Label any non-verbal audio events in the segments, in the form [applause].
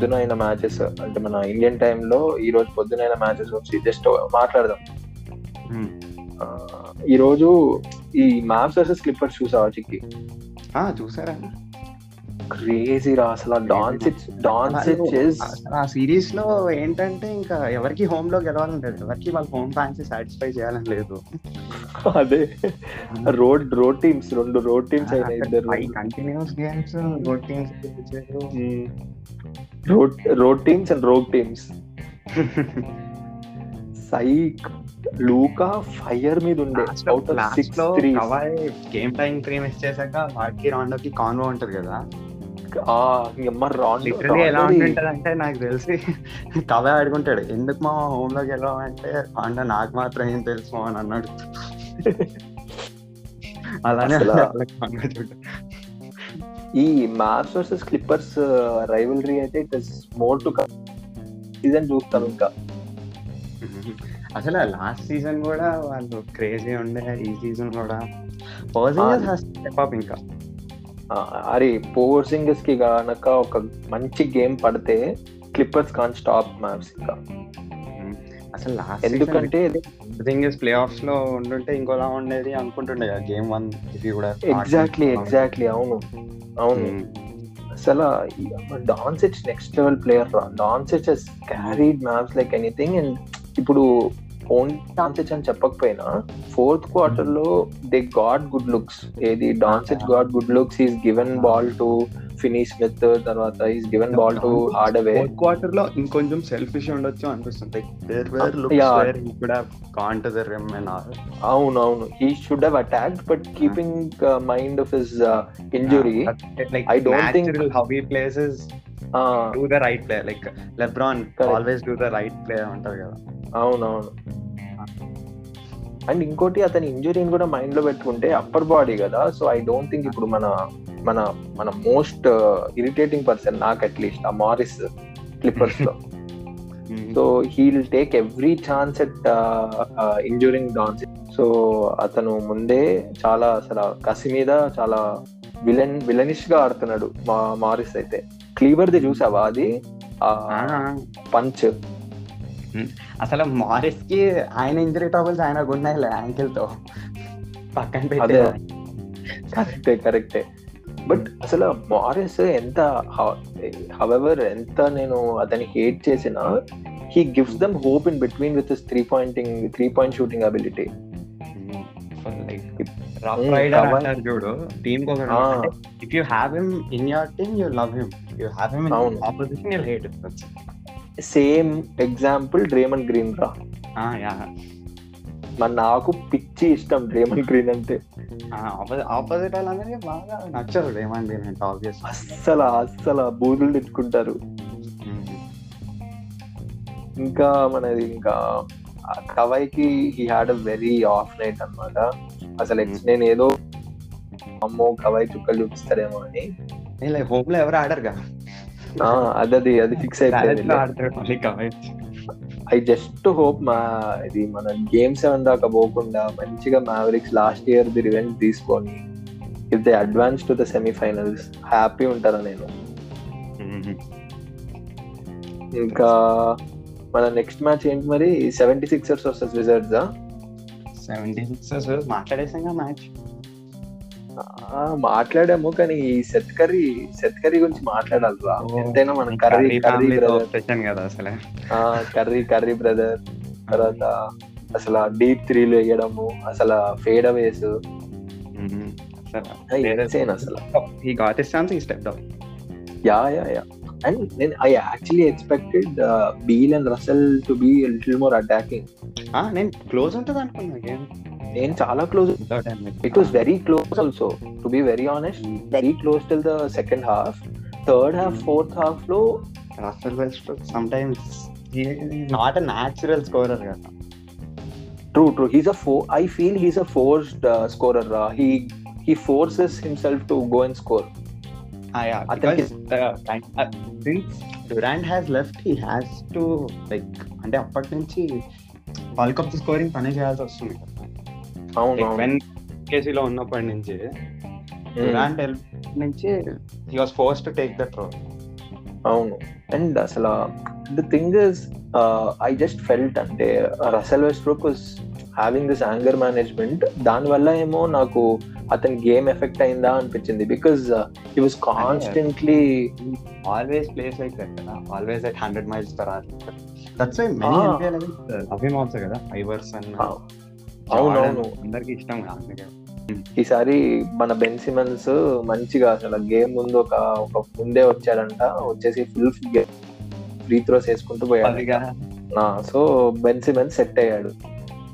పొద్దునైన matches అంటే మన Indian టైంలో ఈ రోజు పొద్దునైన మ్యాచెస్ వచ్చి జస్ట్ మాట్లాడదాం. ఈ రోజు ఈ మ్యాప్స్ వర్సెస్ క్లిప్పర్స్ చూసావా చిక్కి? చూసారా. క్రేజీ రా అసలు డాన్సిచ్ డాన్సిచ్ ఇస్ అసలు ఆ సిరీస్లో ఏంటంటే ఇంకా ఎవరికి హోమ్లో గెలవాలని లేదు ఎవరికి వాళ్ళ హోమ్ ఫ్యాన్స్ సాటిస్ఫై చేయాలని లేదు. అదే. రోడ్ రోడ్ టీమ్స్ రెండు రోడ్ టీమ్స్ అయినా ఇద్దరు. Continues games good teams road road teams and rogue teams psych Luka fire మీద ఉండే. Out of six three game time three miss చేశాక వాటికి రాండోకి కాన్వో ఉంటది కదా. ఎలా నాకు తెలిసి కవే ఆడుకుంటాడు. ఎందుకు మా హోమ్లోకి వెళ్ళామంటే అంటే నాకు మాత్రం ఏం తెలుసు అని అన్నాడు. అలానే. ఈ మ్యాప్స్ వర్సెస్ క్లిప్పర్స్ రైవలరీ అయితే it is more to season చూస్తాం ఇంకా. [laughs] అసలు లాస్ట్ సీజన్ కూడా వాళ్ళు క్రేజీ ఉండే. ఈ సీజన్ కూడా అప్ ఇంకా. అరే పోర్ సింగర్స్కి గనక ఒక మంచి గేమ్ పడితే క్లిప్పర్స్ కాన్ స్టాప్ మ్యాప్స్ ఇంకా అసలు లాస్ట్ ఎందుకంటే థింగ్ ఇస్ ప్లే ఆఫ్స్లో ఉండుంటే ఇంకోలా ఉండేది అనుకుంటుండే కదా గేమ్ వన్ ఇది కూడా ఎగ్జాక్ట్లీ ఎగ్జాక్ట్లీ అవును. అవును. అసలు డాన్సిచ్ నెక్స్ట్ లెవెల్ ప్లేయర్ రా. Doncic he's carried Mavs like anything and ఇప్పుడు ఓన్ డాన్సిచ్ అని చెప్పకపోయినా ఫోర్త్ క్వార్టర్లో దే గాడ్ గుడ్ లుక్స్. ఏది Doncic got good looks is given ball to Finney Smith తర్వాత is given ball to fourth క్వార్టర్లో ఇంకొంచెం selfish ఉండొచ్చు అనిపిస్తుంది. There were Yeah. Looks where he could have gone to the rim and all అవును అవును he should have attacked but keeping mind of his injury like I don't think- natural how he plays is do the right play. Like LeBron Correct. always do the right play అంటారు కదా. అవునవును. And ఇంకోటి అతని ఇంజురీని కూడా మైండ్లో పెట్టుకుంటే upper body కదా so I don't think ఇప్పుడు మన మన మన మోస్ట్ ఇరిటేటింగ్ పర్సన్ నాకు అట్లీస్ట్ ఆ Morris క్లిప్పర్స్లో [laughs] so he'll take every chance at injuring Dons. So అతను ముందే చాలా అసలు కసి మీద చాలా విలన్ విలనిష్గా ఆడుతున్నాడు మా మారిస్ అయితే. క్లీవర్ ది చూసావా అది? పంచ్. అసలు మారిస్కి ఆయన ఇంజరీ ట్రబుల్స్ ఆయన ఉన్నాయి యాంకిల్తో పక్కన పెట్టి కరెక్టే కరెక్టే. బట్ అసలు మారిస్ ఎంత హవెవర్ ఎంత నేను అతని హేట్ చేసినా he gives them hope in between with three pointing three point shooting ability rough rider Kawan- అంటారు చూడు టీమ్కి. If you have him in your team you love him you have him in. Opposition you hate same example Draymond Green రా. Yeah. మరి నాకు పిచ్చి ఇష్టం డ్రేమన్ green అంటే. Opposite వాళ్ళందరికీ బాగా నచ్చదు ఏమండి నేను ఆబ్వియస్ అస్సలు అస్సలు బూదులు తిట్టుకుంటారు. ఇంకా మనది ఇంకా కవైకి he had a very off night అన్నమాట. అసలు నేను ఏదో అమ్మో కవై చుక్కలు చూపిస్తారేమో అని. హోమ్లో ఎవరు ఆడరుగా? ఆ, అదది అది ఫిక్స్ అయిపోయింది ఐ జస్ట్ హోప్ మా ఇది మన గేమ్ సెవెన్ దాకా పోకుండా మంచిగా Mavericks last year the revenge తీసుకొని if they advance to the semifinals happy ఉంటారా నేను ఇంకా మన నెక్స్ట్ మ్యాచ్ ఏంటి మరి seventy sixers versus Wizards seventy six మాట్లాడేసాం match మాట్లాడాము కానీ ఈ సెత్ కర్రీ సెత్ కర్రీ గురించి మాట్లాడాలి రా ఎంతైనా మన కర్రీ కర్రీ బ్రదర్ కదా అసలు. కర్రీ కర్రీ బ్రదర్ తర్వాత అసలు డీప్ త్రీలు వేయడము అసలు ఫేడ్ అవేస్ అసలు. Yeah yeah yeah. అండ్ నేను I actually expected Beal and Russell to be little more attacking నేను క్లోజ్ ఉంటుంది అనుకున్నా గేమ్ నేను చాలా close it was very close also to be very honest very close till the second half third half fourth హాఫ్లో Russell West sometimes not a natural scorer కదా true true he's a fo I feel he's a forced scorer రా he he forces himself to go and score అతనికి- since Durant has left he has to like అంటే అప్పటి నుంచి bulk of the scoring పనే చేయాల్సి వస్తుంది. అవును అవును వెన్ కేసీలో ఉన్నప్పటి నుంచి Hmm. డ్యూరాంట్ నుంచి he was force to take that role అవును. అండ్ అసలు the thing is I just felt అంటే Russell Westbrook was having this anger management దాని వల్ల ఏమో నాకు అతని గేమ్ ఎఫెక్ట్ అయిందా అనిపించింది. Because he was constantly always plays like that కదా. Always at hundred miles per hour that's why many Ah. NPL అవి ఆల్సో కదా ఐవర్స్ అండ్ అవునవును అందరికి ఇష్టం కదా అందుకే. ఈసారి మన బెన్ సిమన్స్ మంచిగా అసలు గేమ్ ముందు ఒక ఒక ముందే వచ్చాడంట. వచ్చేసి ఫుల్ ఫ్రీ త్రోస్ వేసుకుంటూ పోయాడు. సో బెన్ సిమన్స్ సెట్ అయ్యాడు.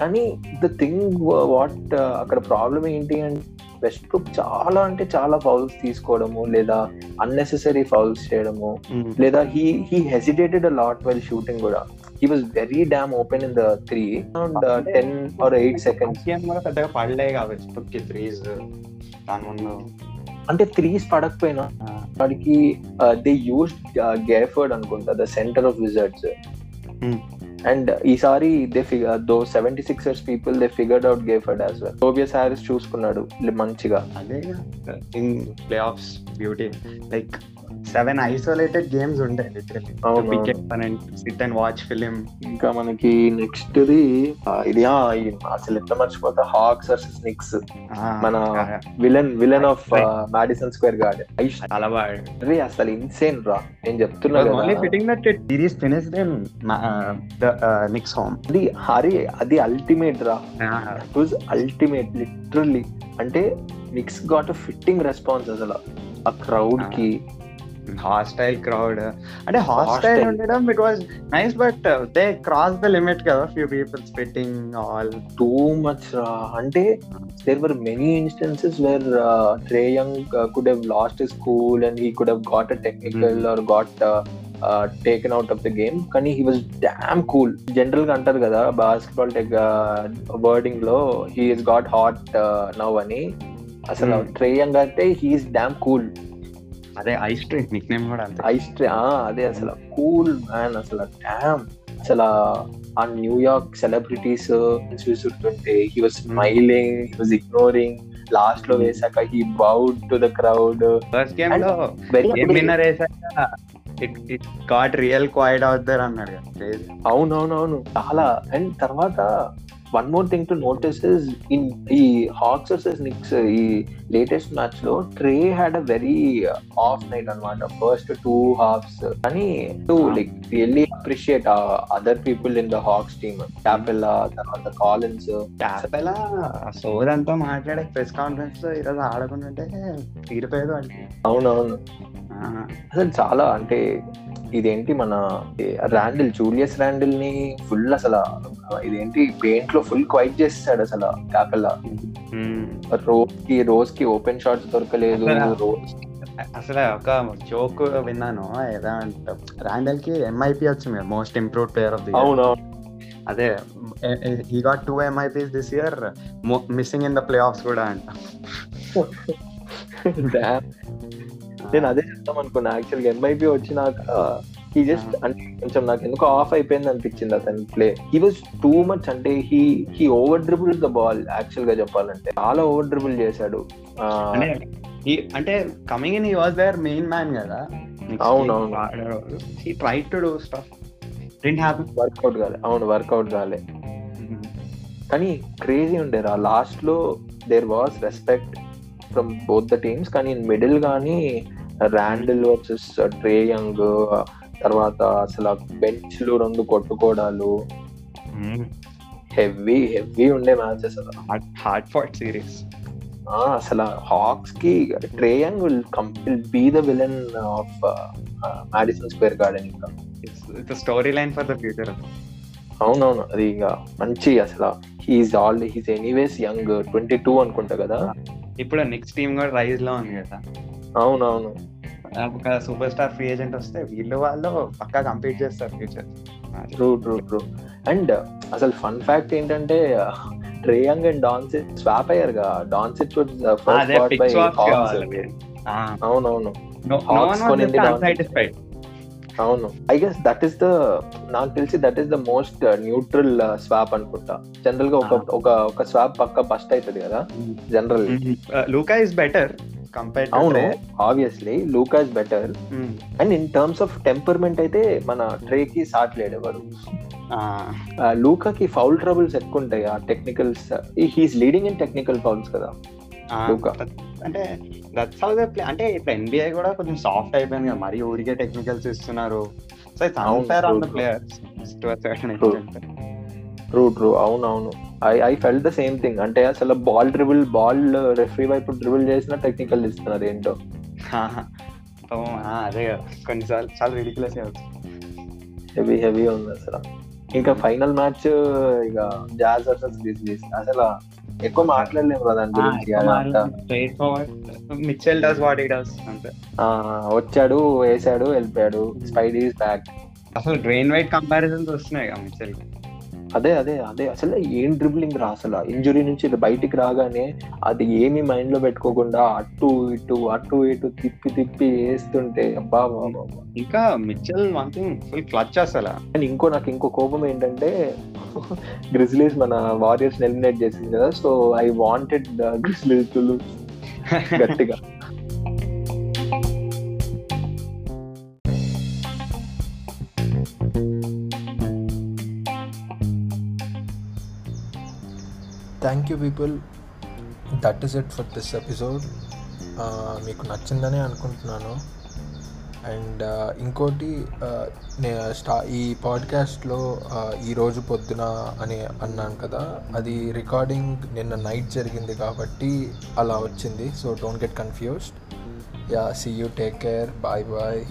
కానీ ద థింగ్ వాట్ అక్కడ ప్రాబ్లం ఏంటి అంటే వెస్ట్ బ్రూక్ చాలా అంటే చాలా ఫౌల్స్ తీసుకోవడము లేదా అన్నెసెసరీ ఫౌల్స్ చేయడము లేదా he he hesitated a lot well shooting కూడా. He was very damn open in the three around ten or eight seconds కూడా పెద్దగా పడలే కాబట్టి త్రీస్ దాని ముందు. అంటే త్రీస్ పడకపోయినా వాడికి దే యూస్ గేఫర్డ్ అనుకుంటా the centre of Wizards. And ఈసారి they figure though seventy sixers people they figured out Gafford as well Tobias Harris చూసుకున్నాడు మంచిగా. అదే in play offs beauty like seven isolated games ఉంటాయి and sit and watch film ఇంకా మనకి next the ఇది అసలు ఎట్లా మర్చిపోతా హాక్స్ వర్సెస్ నిక్స్ మన villain villain of Madison Square Garden అరే అసలు ఇన్సేన్ రా. నేను చెప్తున్నా only fitting that series finish then Knicks home అది హరి అది అల్టిమేట్ రా. వాజ్ అల్టిమేట్ లిటరల్లీ అంటే మిక్స్ గాట్ ఫిట్టింగ్ రెస్పాన్స్ అసలు. ఆ క్రౌడ్కి. Hostile crowd. అంటే హాస్టైల్. ఉండడం it was nice but they cross the limit కదా few people spitting all too much అంటే there were many instances where Trae Young could have lost cool and he could have got a technical or got taken out of the game కానీ he was damn cool జనరల్గా అంటారు కదా basketball tech వర్డింగ్లో he's got hot now అని. అసలు. Trae Young అయితే he's damn cool అదే ice ట్రింక్ నిక్ నేమ్ కూడా అంతే. ఐస్ ట్రే అదే అసలు కూల్ మ్యాన్ అసలు డామ్. అసలు ఆ న్యూయార్క్ సెలబ్రిటీస్ చూస్తుంటే he was smiling he was ignoring లాస్ట్లో వేసాక he bowed to the crowd first గేమ్లో గేమ్ విన్నర్ వేసాక it it got real quiet out there అన్నాడు. అవునవునవును చాలా. అండ్ తర్వాత one more thing to notice is in ఈ హాక్స్ వర్సెస్ నిక్స్ ఈ లేటెస్ట్ మ్యాచ్లో Trae had a very off night అన్నమాట. ఫస్ట్ టూ హాఫ్స్ కానీ to like really appreciate other people in the Hawks team Capela తర్వాత Collins క్యాపెలా సోదంతా మాట్లాడే press కాన్ఫరెన్స్లో ఈరోజు ఆడకుంటుంటే తీరిపోయేది వాడికి. అవునవును. అసలు చాలా అంటే ఇదేంటి మన ర్యాండిల్ జూలియస్ ర్యాండిల్ని ఫుల్ అసలు ఇదేంటి పెయింట్లో ఫుల్ క్వైట్ చేస్తాడు అసలు మ్మ్. రోజ్కి రోజ్కి ఓపెన్ షాట్స్ దొరకలేదు. అసలు- రోజ్ అసలు ఒక జోక్ విన్నాను. ఏదో అంటే రాండల్కి ఎంఐపి వచ్చింది most improved player of the అవునవును. అదే he got two MIPs this year missing in the play offs కూడా అంట. [laughs] నేను అదే చెప్తాం అనుకున్నా. యాక్చువల్గా ఎంఐపి వచ్చినాక హీ జస్ట్ అంటే కొంచెం నాకు ఎందుకు ఆఫ్ అయిపోయింది అనిపించింది అతని play he was too much అంటే he he over dribble the ball యాక్చువల్గా చెప్పాలంటే. చాలా ఓవర్ డ్రిబుల్ చేశాడు అంటే coming in he was there main man కదా. అవునవును. He try to do stuff didn't happen work out కాలే. అవును వర్కౌట్ కాలే. కానీ క్రేజీ ఉండేరా. లాస్ట్లో there was respect from both the teams కానీ మిడిల్ కానీ ర్యాండిల్ వర్సెస్ ట్రే యంగ్ తర్వాత అసలు బెంచ్లు రెండు కొట్టుకోవడాలు హెవీ హెవీ ఉండే మ్యాచెస్ అసలు. హార్డ్ ఫాట్ సిరీస్ అసలు హాక్స్కి Trae Young will complete be the villain of Madison Square Garden ఇంకా it's story line for the future అవునవును అది ఇక మంచి అసలు. He's all he's anyways young twenty two అనుకుంటా కదా. ఇప్పుడు నెక్స్ట్ టీమ్ కూడా రైజ్లో ఉంది కదా. అవునవును. ఒక సూపర్ స్టార్ ఫ్రీ ఏజెంట్ వస్తే వీళ్ళు వాళ్ళు పక్కా కంప్లీట్ చేస్తారు future. True true true. And అసలు ఫన్ ఫ్యాక్ట్ ఏంటంటే Trae Young and Doncic swap అదే పిచ్ వాక్ అవునవును. అవును. I guess that is the నాకు తెలిసి that is the most neutral swap అనుకుంటా. జనరల్గా ఒక ఒక ఒక స్వాప్ పక్క బస్ట్ అవుతుంది కదా. General Luka is better compare అవును obviously Luka is better and in terms of temperament అయితే మన ట్రే కి సాట్లేడు ఎవరు లూకాకి ఫౌల్ ట్రబుల్స్ ఎక్కువ ఉంటాయి ఆ technicals he's leading in technical fouls కదా లూకా అంటే దట్స్ హౌ దే ప్లే అంటే ఇప్పుడు ఎన్బిఐ కూడా కొంచెం సాఫ్ట్ అయిపోయింది కదా మరి ఊరికే టెక్నికల్స్ ఇస్తున్నారు. So it's unfair on the players to certain True. True true అవును అవును I I felt the same thing అంటే అసలు బాల్ డ్రిబుల్ బాల్ రెఫరీ వైపు డ్రిబుల్ చేసిన టెక్నికల్ ఇస్తున్నారు ఏంటో. అదే కదా. కొన్నిసార్లు చాలా రిడిక్యులస్ హెవీ హెవీ ఉంది అసలు. ఇంకా ఫైనల్ మ్యాచ్ ఇక జాజ్ వర్సెస్ గ్రిజ్లీస్ అసలు ఎక్కువ మాట్లాడలేము కదా దాని గురించి మిచెల్ డస్ వాట్ ఈ డస్ అంతే. వచ్చాడు వేసాడు వెళ్ళిపోయాడు. స్పైడ్ ఈస్ బ్యాక్ అసలు డ్రైన్ వైట్ కంపారిజన్స్ వస్తున్నాయి కదా మిచెల్ అదే అదే అదే. అసలు ఏం డ్రిబ్లింగ్ రా అసలు? ఇంజురీ నుంచి బయటికి రాగానే అది ఏమి మైండ్లో పెట్టుకోకుండా అటు ఇటు అటు ఇటు తిప్పి తిప్పి వేస్తుంటే అబ్బా. ఇంకా Mitchell one thing full clutch అసలు. అండ్ ఇంకో నాకు ఇంకో కోపం ఏంటంటే గ్రిజ్లీస్ మన వారియర్స్ ఎలిమినేట్ చేసింది కదా సో ఐ వాంటెడ్ గ్రిజ్లీస్ గట్టిగా. Thank you people. That is it for this episode మీకు నచ్చిందని అనుకుంటున్నాను. అండ్ ఇంకోటి నే స్టా ఈ పాడ్కాస్ట్లో ఈరోజు పొద్దున అని అన్నాను కదా అది రికార్డింగ్ నిన్న నైట్ జరిగింది కాబట్టి అలా వచ్చింది. So don't get confused yeah see you take care bye bye